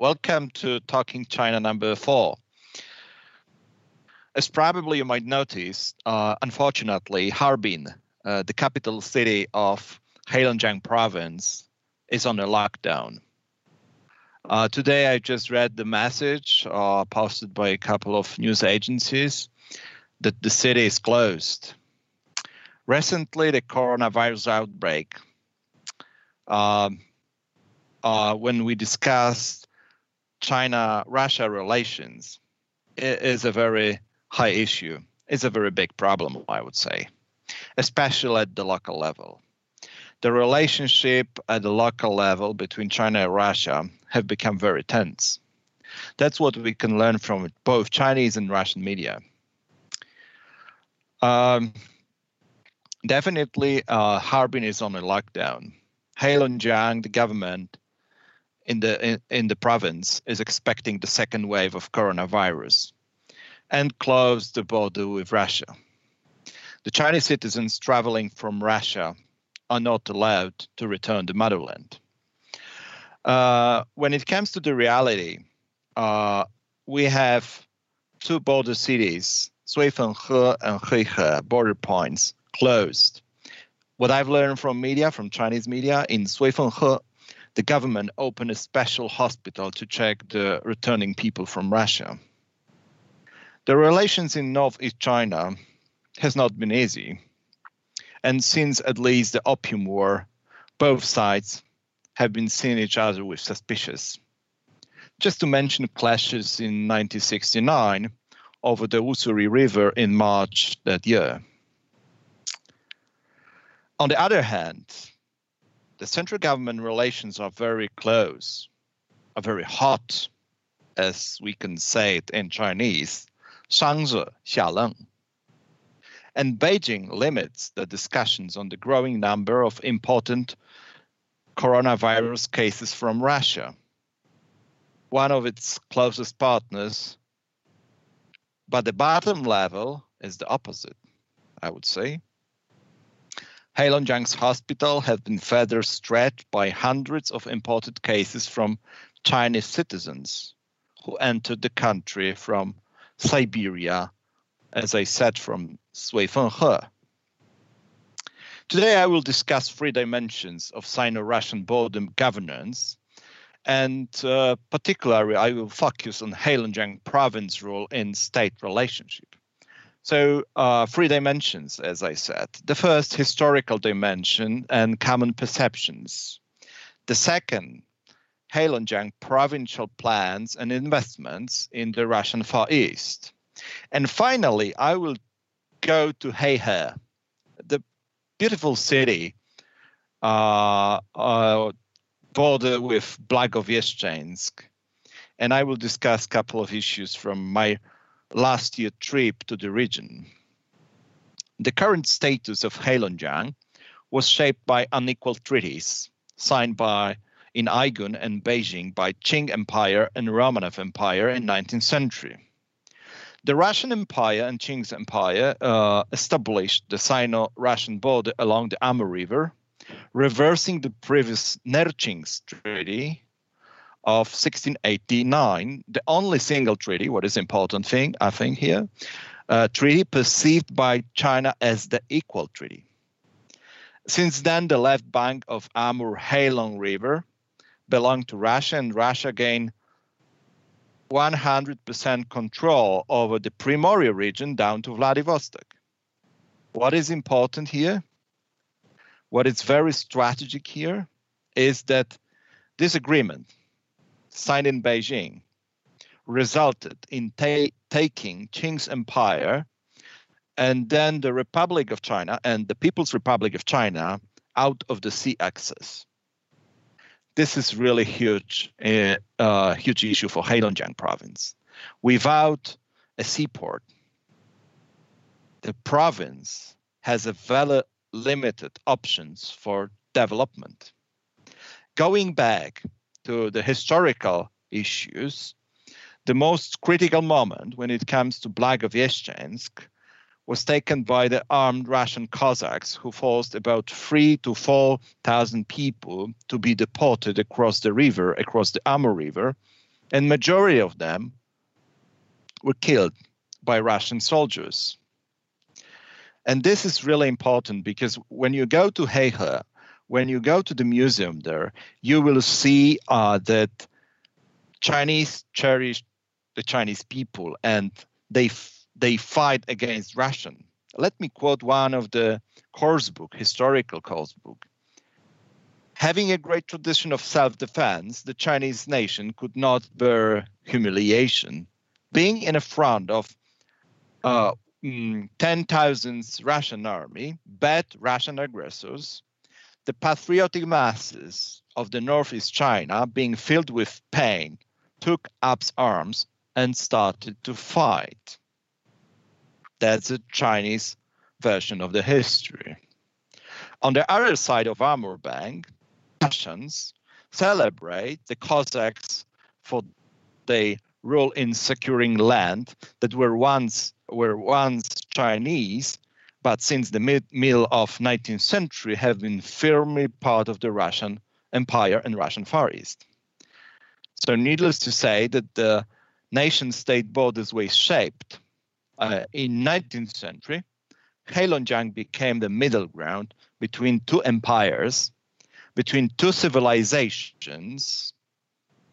Welcome to Talking China number four. As probably you might notice, uh, unfortunately, Harbin, uh, the capital city of Heilongjiang province, is under lockdown. Uh, today, I just read the message uh, posted by a couple of news agencies that the city is closed. Recently, the coronavirus outbreak, um, uh, when we discussed China Russia relations, is a very high issue. It's a very big problem, I would say, especially at the local level. The relationship at the local level between China and Russia have become very tense. That's what we can learn from both Chinese and Russian media. Um, definitely, uh, Harbin is on a lockdown. Heilongjiang, the government in the in, in the province, is expecting the second wave of coronavirus and closed the border with Russia. The Chinese citizens traveling from Russia are not allowed to return to motherland. Uh, when it comes to the reality, uh, we have two border cities Suifenhe and Heihe border points closed. What I've learned from media, from Chinese media, in Suifenhe, the government opened a special hospital to check the returning people from Russia. The relations in Northeast China has not been easy. And since at least the Opium War, both sides have been seeing each other with suspicious. Just to mention clashes in 1969 over the Ussuri River in March that year. On the other hand, the central government relations are very close, are very hot, as we can say it in Chinese, 上热下冷. And Beijing limits the discussions on the growing number of important coronavirus cases from Russia, one of its closest partners. But the bottom level is the opposite, I would say. Heilongjiang's hospital has been further stretched by hundreds of imported cases from Chinese citizens who entered the country from Siberia, as I said, from Suifenhe. Today, I will discuss three dimensions of Sino Russian border governance and uh, particularly I will focus on Heilongjiang province role in state relationship. So uh, three dimensions, as I said. The first, historical dimension and common perceptions. The second, Heilongjiang provincial plans and investments in the Russian Far East. And finally, I will go to Heihe, the beautiful city uh, uh, border with Blagoveshchensk. And I will discuss a couple of issues from my last year trip to the region. The current status of Heilongjiang was shaped by unequal treaties signed by in Aigun and Beijing by Qing Empire and Romanov Empire in 19th century. The Russian Empire and Qing's Empire uh, established the Sino-Russian border along the Amur River reversing the previous Nerchinsk Treaty of 1689, the only single treaty, what is important thing, I think here, uh, treaty perceived by China as the equal treaty. Since then, the left bank of Amur Heilong River belonged to Russia, and Russia gained 100% control over the Primorye region down to Vladivostok. What is important here? What is very strategic here is that this agreement signed in Beijing resulted in ta- taking Qing's empire and then the Republic of China and the People's Republic of China out of the sea access. This is really huge, uh, uh, huge issue for Heilongjiang province. Without a seaport, the province has a very limited options for development. Going back to the historical issues, the most critical moment when it comes to Blagoveshchensk was taken by the armed Russian Cossacks who forced about three to 4,000 people to be deported across the river, across the Amur River, and majority of them were killed by Russian soldiers. And this is really important because when you go to Heihe, when you go to the museum there, you will see uh, that Chinese cherish the Chinese people and they they fight against Russian. Let me quote one of the course book, historical course book. Having a great tradition of self-defense, the Chinese nation could not bear humiliation. Being in a front of uh, mm, 10,000 Russian army, bad Russian aggressors, the patriotic masses of the northeast China, being filled with pain, took up arms and started to fight. That's a Chinese version of the history. On the other side of Amur Bank, Russians celebrate the Cossacks for their role in securing land that were once were once Chinese, but since the mid middle of 19th century have been firmly part of the Russian Empire and Russian Far East. So, needless to say, that the nation-state borders were shaped uh, in 19th century. Heilongjiang became the middle ground between two empires, between two civilizations,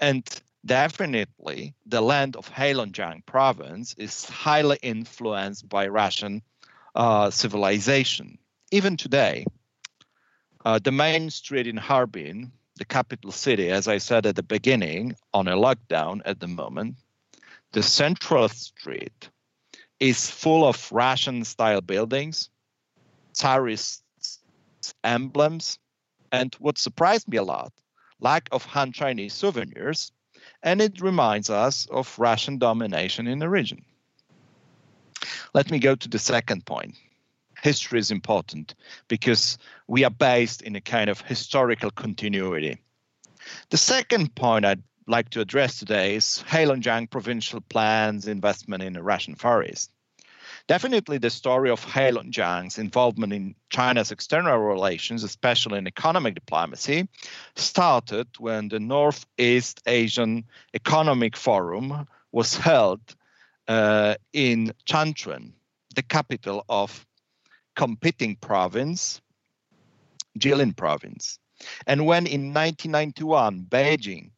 and definitely the land of Heilongjiang province is highly influenced by Russian uh, civilization. Even today, uh, the main street in Harbin, the capital city, as I said at the beginning, on a lockdown at the moment, the central street is full of Russian style buildings, Tsarist emblems, and what surprised me a lot, lack of Han Chinese souvenirs, and it reminds us of Russian domination in the region. Let me go to the second point. History is important because we are based in a kind of historical continuity. The second point I'd like to address today is Heilongjiang provincial plans investment in the Russian Far East. Definitely, the story of Heilongjiang's involvement in China's external relations, especially in economic diplomacy, started when the Northeast Asian Economic Forum was held Uh, in Changchun, the capital of competing province, Jilin province. And when in 1991, Beijing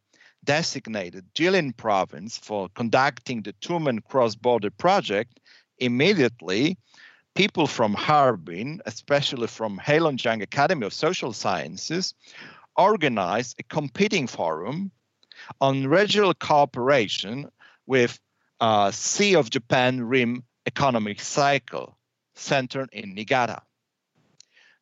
designated Jilin province for conducting the Tumen cross-border project, immediately people from Harbin, especially from Heilongjiang Academy of Social Sciences, organized a competing forum on regional cooperation with uh, Sea of Japan Rim economic cycle centered in Niigata.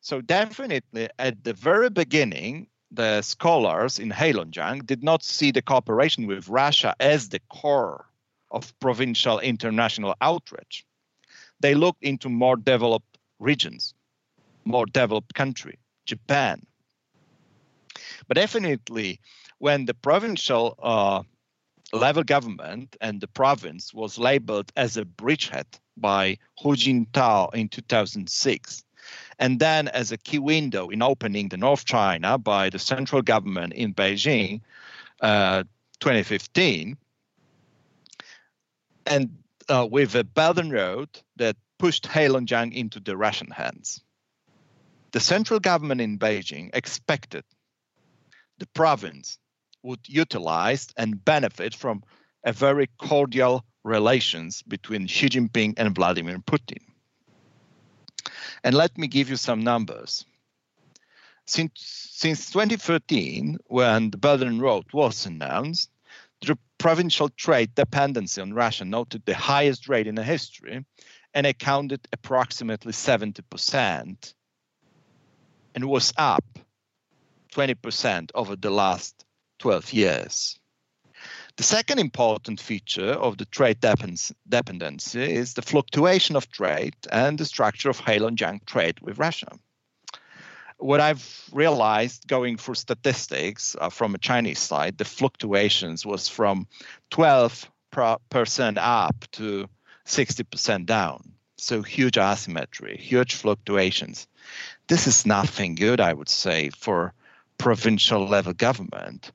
So definitely at the very beginning, the scholars in Heilongjiang did not see the cooperation with Russia as the core of provincial international outreach they looked into more developed regions, more developed country, Japan. But definitely, when the provincial uh, level government and the province was labeled as a bridgehead by Hu Jintao in 2006, and then as a key window in opening the North China by the central government in Beijing, uh, 2015, and uh, with a Belt and Road that pushed Heilongjiang into the Russian hands. The central government in Beijing expected the province would utilize and benefit from a very cordial relations between Xi Jinping and Vladimir Putin. And let me give you some numbers. Since, since 2013, when the Belt and Road was announced, the provincial trade dependency on Russia noted the highest rate in the history and accounted approximately 70% and was up 20% over the last 12 years. The second important feature of the trade dependency is the fluctuation of trade and the structure of Heilongjiang trade with Russia what I've realized going through statistics uh, from a Chinese side, the fluctuations was from 12% up to 60% down. So huge asymmetry, huge fluctuations. This is nothing good, I would say, for provincial level government.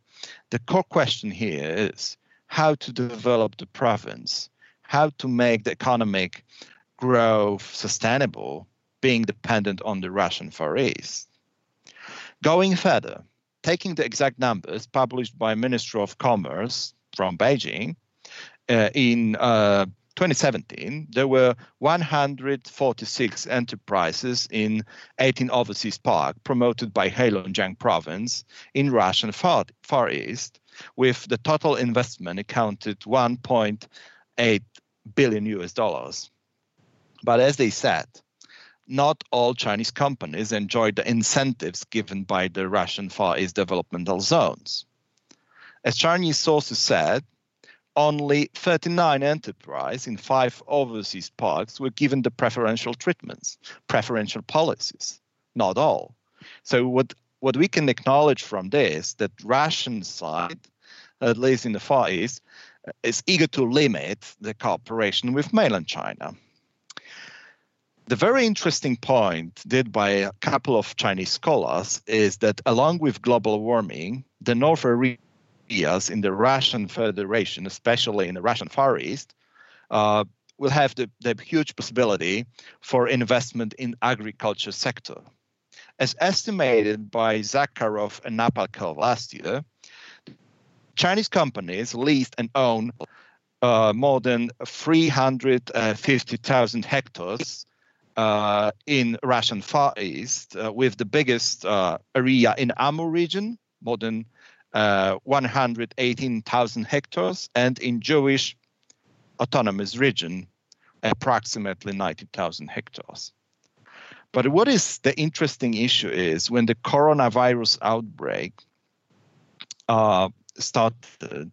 The core question here is how to develop the province, how to make the economic growth sustainable, being dependent on the Russian Far East. Going further, taking the exact numbers published by Ministry of Commerce from Beijing uh, in uh, 2017, there were 146 enterprises in 18 overseas parks promoted by Heilongjiang province in Russian Far, Far East, with the total investment accounted 1.8 billion US dollars. But as they said, not all Chinese companies enjoy the incentives given by the Russian Far East developmental zones. As Chinese sources said, only 39 enterprises in five overseas parks were given the preferential treatments, preferential policies, not all. So what what we can acknowledge from this that Russian side, at least in the Far East, uh, is eager to limit the cooperation with mainland China. The very interesting point did by a couple of Chinese scholars is that along with global warming, the North areas in the Russian Federation, especially in the Russian Far East, uh, will have the, the huge possibility for investment in agriculture sector. As estimated by Zakharov and Napalkov last year, Chinese companies leased and own uh, more than 350,000 hectares uh, in Russian Far East, uh, with the biggest uh, area in Amur region, more than uh, 118,000 hectares, and in Jewish autonomous region, approximately 90,000 hectares. But what is the interesting issue is when the coronavirus outbreak uh, started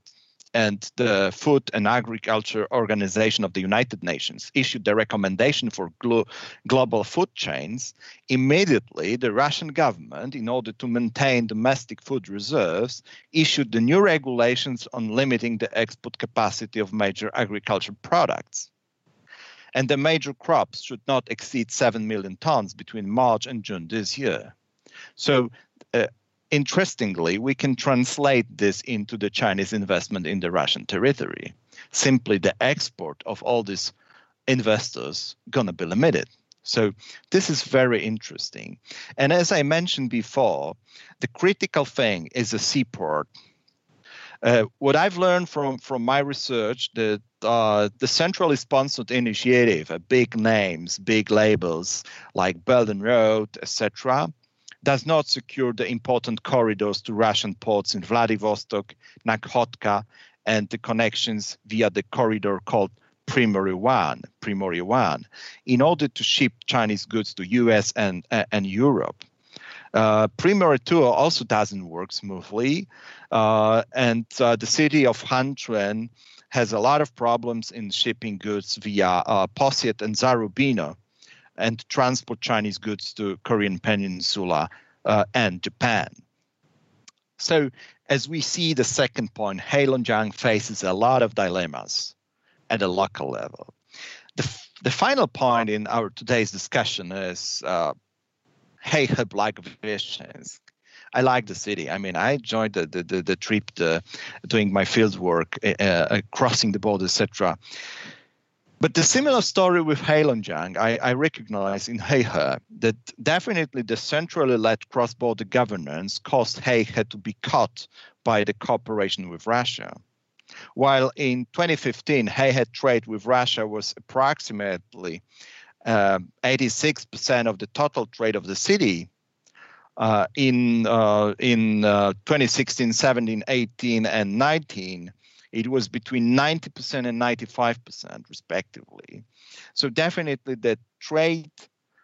and the Food and Agriculture Organization of the United Nations issued the recommendation for glo- global food chains, immediately the Russian government, in order to maintain domestic food reserves, issued the new regulations on limiting the export capacity of major agricultural products. And the major crops should not exceed 7 million tons between March and June this year. So uh, Interestingly, we can translate this into the Chinese investment in the Russian territory. Simply the export of all these investors gonna be limited. So this is very interesting. And as I mentioned before, the critical thing is a seaport. Uh, what I've learned from from my research that uh, the centrally sponsored initiative, uh, big names, big labels like Belt and Road, etc., does not secure the important corridors to Russian ports in Vladivostok, Nakhodka, and the connections via the corridor called Primorye One, Primorye One, in order to ship Chinese goods to US and, uh, and Europe. Uh, Primorye 2 also doesn't work smoothly, uh, and uh, the city of Hunchun has a lot of problems in shipping goods via uh, Posiet and Zarubino, and transport Chinese goods to Korean Peninsula uh, and Japan. So, as we see the second point, Heilongjiang faces a lot of dilemmas at a local level. The, the final point in our today's discussion is uh, Heihe like visions. I like the city. I mean, I enjoyed the the, the, the trip, doing my field work, uh, uh, crossing the border, etc. But the similar story with Heilongjiang, I, I recognize in Heihe that definitely the centrally led cross-border governance caused Heihe to be cut by the cooperation with Russia. While in 2015, Heihe trade with Russia was approximately uh, 86% of the total trade of the city, uh, in uh, in uh, 2016, 17, 18, and 19, it was between 90% and 95% respectively. So definitely the trade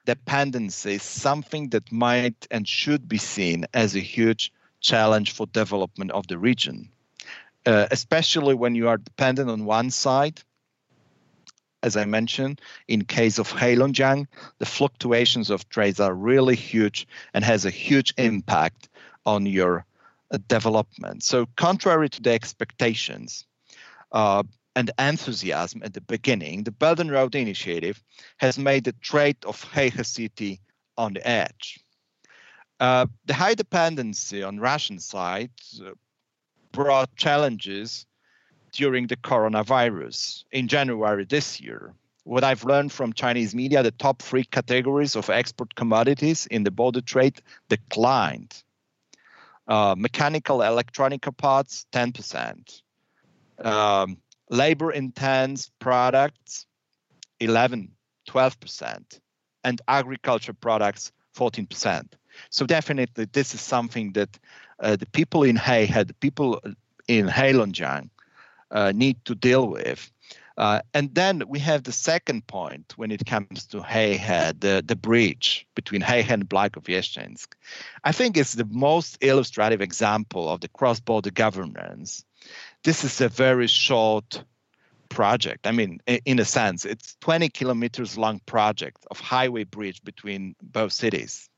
dependency is something that might and should be seen as a huge challenge for development of the region uh, especially when you are dependent on one side as I mentioned, in case of Heilongjiang, the fluctuations of trades are really huge and has a huge impact on your development. So, contrary to the expectations uh, and enthusiasm at the beginning, the Belt and Road Initiative has made the trade of Heihe City on the edge. Uh, the high dependency on Russian side uh, brought challenges during the coronavirus in January this year. What I've learned from Chinese media, the top three categories of export commodities in the border trade declined. Uh, mechanical electronic parts, 10%. Um, labor intense products, 11, 12%. And agriculture products, 14%. So definitely, this is something that uh, the people in Heihe, the people in Heilongjiang, uh, need to deal with. Uh, and then we have the second point when it comes to Heihe, the, the bridge between Heihe and Blagoveshchensk. I think it's the most illustrative example of the cross-border governance. This is a very short project. I mean, in a sense, it's 20 kilometers long project of highway bridge between both cities.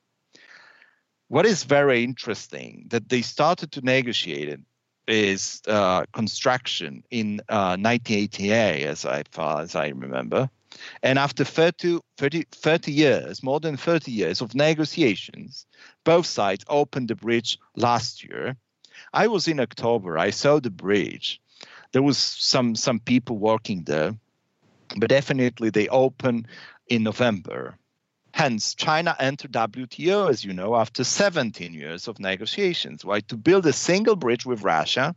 What is very interesting that they started to negotiate it is uh, construction in uh, 1988, as I as I remember. And after 30, 30, 30 years, more than 30 years of negotiations, both sides opened the bridge last year. I was in October. I saw the bridge. There was some some people working there, but definitely they opened in November. Hence, China entered WTO, as you know, after 17 years of negotiations. Why to build a single bridge with Russia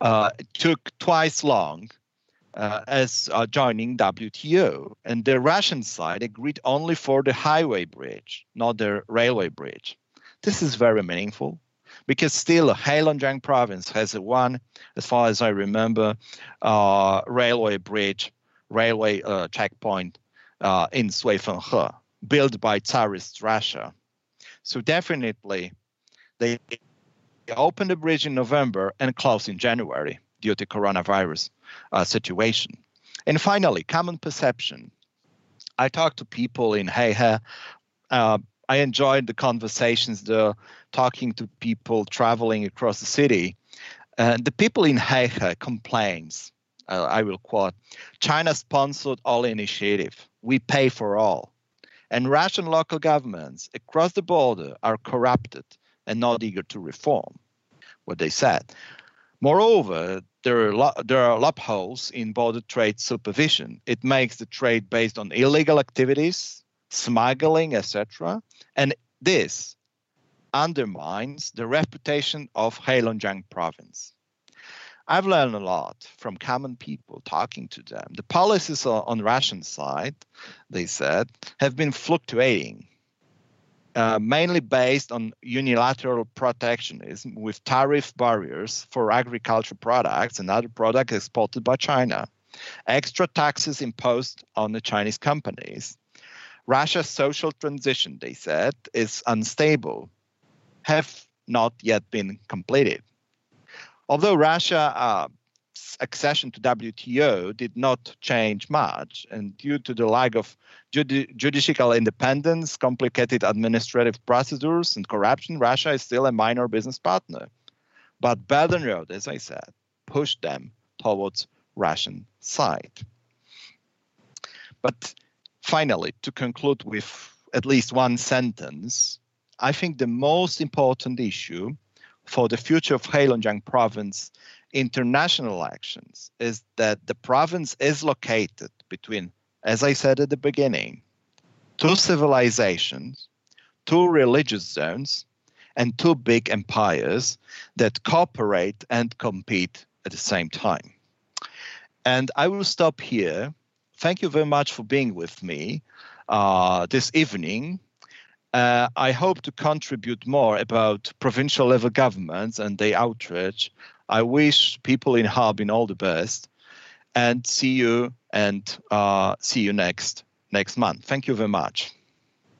uh, took twice long uh, as uh, joining WTO, and the Russian side agreed only for the highway bridge, not the railway bridge. This is very meaningful because still Heilongjiang province has one, as far as I remember, uh, railway bridge, railway uh, checkpoint uh, in Suifenhe, built by Tsarist Russia. So definitely, they opened the bridge in November and closed in January due to coronavirus uh, situation. And finally, common perception. I talked to people in Heihe. Uh, I enjoyed the conversations, the talking to people traveling across the city. Uh, the people in Heihe complains Uh, I will quote China sponsored all initiative. We pay for all. And Russian local governments across the border are corrupted and not eager to reform, what they said. Moreover, there are, lo- there are loopholes in border trade supervision. It makes the trade based on illegal activities, smuggling, etc. And this undermines the reputation of Heilongjiang province. I've learned a lot from common people talking to them. The policies on Russian side, they said, have been fluctuating, uh, mainly based on unilateral protectionism with tariff barriers for agricultural products and other products exported by China, extra taxes imposed on the Chinese companies. Russia's social transition, they said, is unstable, have not yet been completed. Although Russia uh, accession to WTO did not change much, and due to the lack of judi- judicial independence, complicated administrative procedures, and corruption, Russia is still a minor business partner. But Road, as I said, pushed them towards Russian side. But finally, to conclude with at least one sentence, I think the most important issue for the future of Heilongjiang province international actions is that the province is located between, as I said at the beginning, two civilizations, two religious zones, and two big empires that cooperate and compete at the same time. And I will stop here. Thank you very much for being with me uh, this evening. Uh, I hope to contribute more about provincial level governments and their outreach. I wish people in Harbin all the best, and see you and uh, see you next next month. Thank you very much.